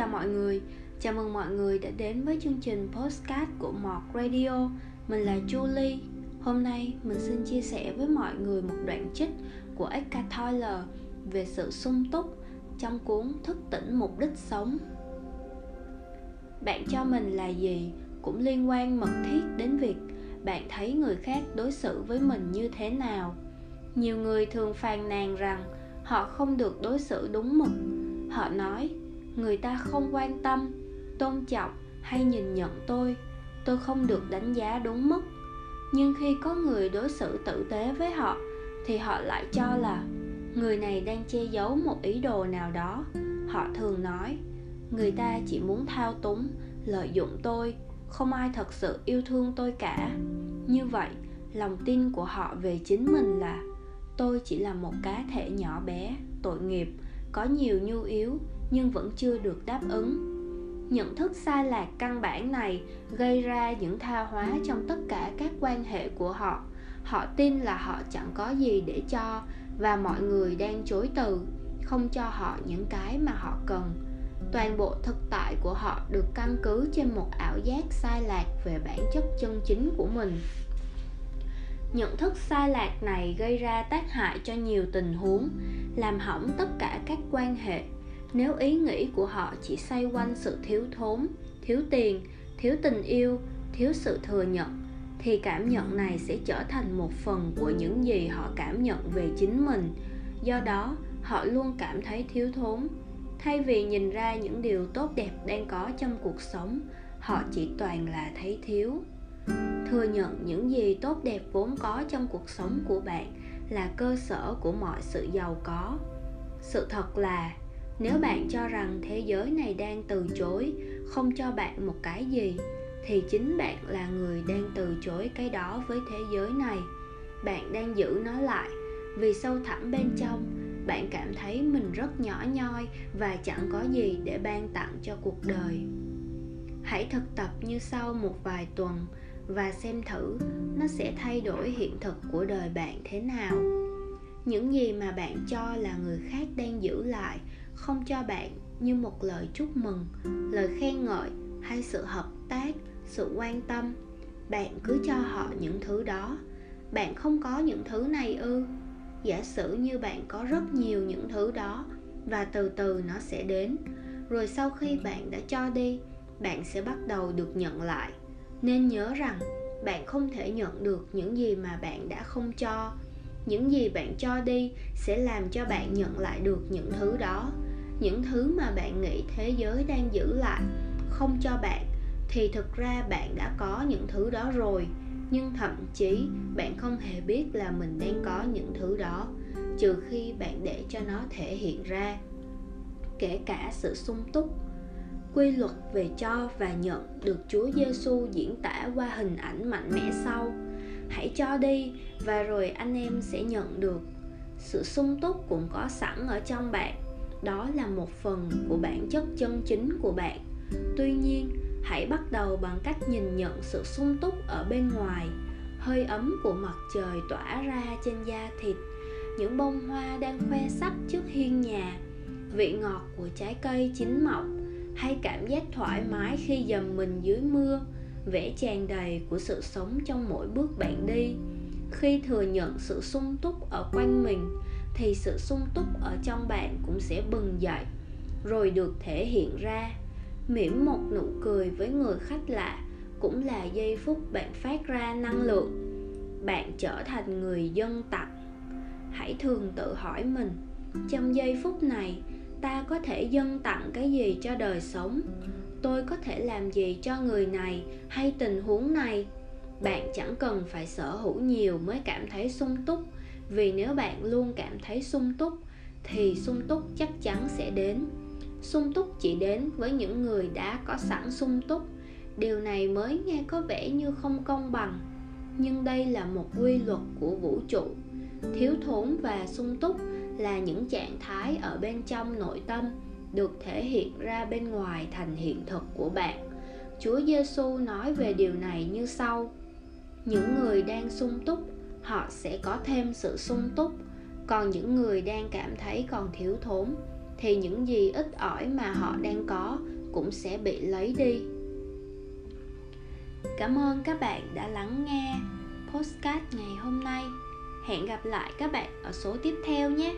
chào mọi người, chào mừng mọi người đã đến với chương trình postcard của Mọt Radio. Mình là Julie. Hôm nay mình xin chia sẻ với mọi người một đoạn trích của Eckhart Tolle về sự sung túc trong cuốn Thức tỉnh mục đích sống. Bạn cho mình là gì cũng liên quan mật thiết đến việc bạn thấy người khác đối xử với mình như thế nào. Nhiều người thường phàn nàn rằng họ không được đối xử đúng mực. Họ nói người ta không quan tâm, tôn trọng hay nhìn nhận tôi. Tôi không được đánh giá đúng mức. Nhưng khi có người đối xử tử tế với họ, thì họ lại cho là người này đang che giấu một ý đồ nào đó. Họ thường nói, người ta chỉ muốn thao túng, lợi dụng tôi, không ai thật sự yêu thương tôi cả. Như vậy, lòng tin của họ về chính mình là, tôi chỉ là một cá thể nhỏ bé, tội nghiệp có nhiều nhu yếu nhưng vẫn chưa được đáp ứng. Nhận thức sai lạc căn bản này gây ra những tha hóa trong tất cả các quan hệ của họ. Họ tin là họ chẳng có gì để cho và mọi người đang chối từ, không cho họ những cái mà họ cần. Toàn bộ thực tại của họ được căn cứ trên một ảo giác sai lạc về bản chất chân chính của mình. Nhận thức sai lạc này gây ra tác hại cho nhiều tình huống làm hỏng tất cả các quan hệ. Nếu ý nghĩ của họ chỉ xoay quanh sự thiếu thốn, thiếu tiền, thiếu tình yêu, thiếu sự thừa nhận, thì cảm nhận này sẽ trở thành một phần của những gì họ cảm nhận về chính mình. Do đó, họ luôn cảm thấy thiếu thốn. Thay vì nhìn ra những điều tốt đẹp đang có trong cuộc sống, họ chỉ toàn là thấy thiếu. Thừa nhận những gì tốt đẹp vốn có trong cuộc sống của bạn là cơ sở của mọi sự giàu có. Sự thật là, nếu bạn cho rằng thế giới này đang từ chối, không cho bạn một cái gì, thì chính bạn là người đang từ chối cái đó với thế giới này. Bạn đang giữ nó lại, vì sâu thẳm bên trong, bạn cảm thấy mình rất nhỏ nhoi và chẳng có gì để ban tặng cho cuộc đời. Hãy thực tập như sau một vài tuần và xem thử nó sẽ thay đổi hiện thực của đời bạn thế nào. Những gì mà bạn cho là người khác đang giữ lại không cho bạn như một lời chúc mừng, lời khen ngợi hay sự hợp tác, sự quan tâm. Bạn cứ cho họ những thứ đó. Bạn không có những thứ này ư? Giả sử như bạn có rất nhiều những thứ đó và từ từ nó sẽ đến, rồi sau khi bạn đã cho đi, bạn sẽ bắt đầu được nhận lại nên nhớ rằng, bạn không thể nhận được những gì mà bạn đã không cho. Những gì bạn cho đi sẽ làm cho bạn nhận lại được những thứ đó. Những thứ mà bạn nghĩ thế giới đang giữ lại không cho bạn, thì thực ra bạn đã có những thứ đó rồi. Nhưng thậm chí, bạn không hề biết là mình đang có những thứ đó, trừ khi bạn để cho nó thể hiện ra. Kể cả sự sung túc quy luật về cho và nhận được Chúa Giêsu diễn tả qua hình ảnh mạnh mẽ sau. Hãy cho đi, và rồi anh em sẽ nhận được. Sự sung túc cũng có sẵn ở trong bạn. Đó là một phần của bản chất chân chính của bạn. Tuy nhiên, hãy bắt đầu bằng cách nhìn nhận sự sung túc ở bên ngoài. Hơi ấm của mặt trời tỏa ra trên da thịt. Những bông hoa đang khoe sắc trước hiên nhà. Vị ngọt của trái cây chín mọng hay cảm giác thoải mái khi dầm mình dưới mưa, vẻ tràn đầy của sự sống trong mỗi bước bạn đi. Khi thừa nhận sự sung túc ở quanh mình, thì sự sung túc ở trong bạn cũng sẽ bừng dậy, rồi được thể hiện ra. Mỉm một nụ cười với người khách lạ cũng là giây phút bạn phát ra năng lượng. Bạn trở thành người dân tặng. Hãy thường tự hỏi mình, trong giây phút này ta có thể dâng tặng cái gì cho đời sống? Tôi có thể làm gì cho người này hay tình huống này? Bạn chẳng cần phải sở hữu nhiều mới cảm thấy sung túc. Vì nếu bạn luôn cảm thấy sung túc, thì sung túc chắc chắn sẽ đến. Sung túc chỉ đến với những người đã có sẵn sung túc. Điều này mới nghe có vẻ như không công bằng. Nhưng đây là một quy luật của vũ trụ. Thiếu thốn và sung túc là những trạng thái ở bên trong nội tâm được thể hiện ra bên ngoài thành hiện thực của bạn. Chúa giêsu nói về điều này như sau. Những người đang sung túc, họ sẽ có thêm sự sung túc. Còn những người đang cảm thấy còn thiếu thốn, thì những gì ít ỏi mà họ đang có cũng sẽ bị lấy đi. Cảm ơn các bạn đã lắng nghe postcard ngày hôm nay. Hẹn gặp lại các bạn ở số tiếp theo nhé!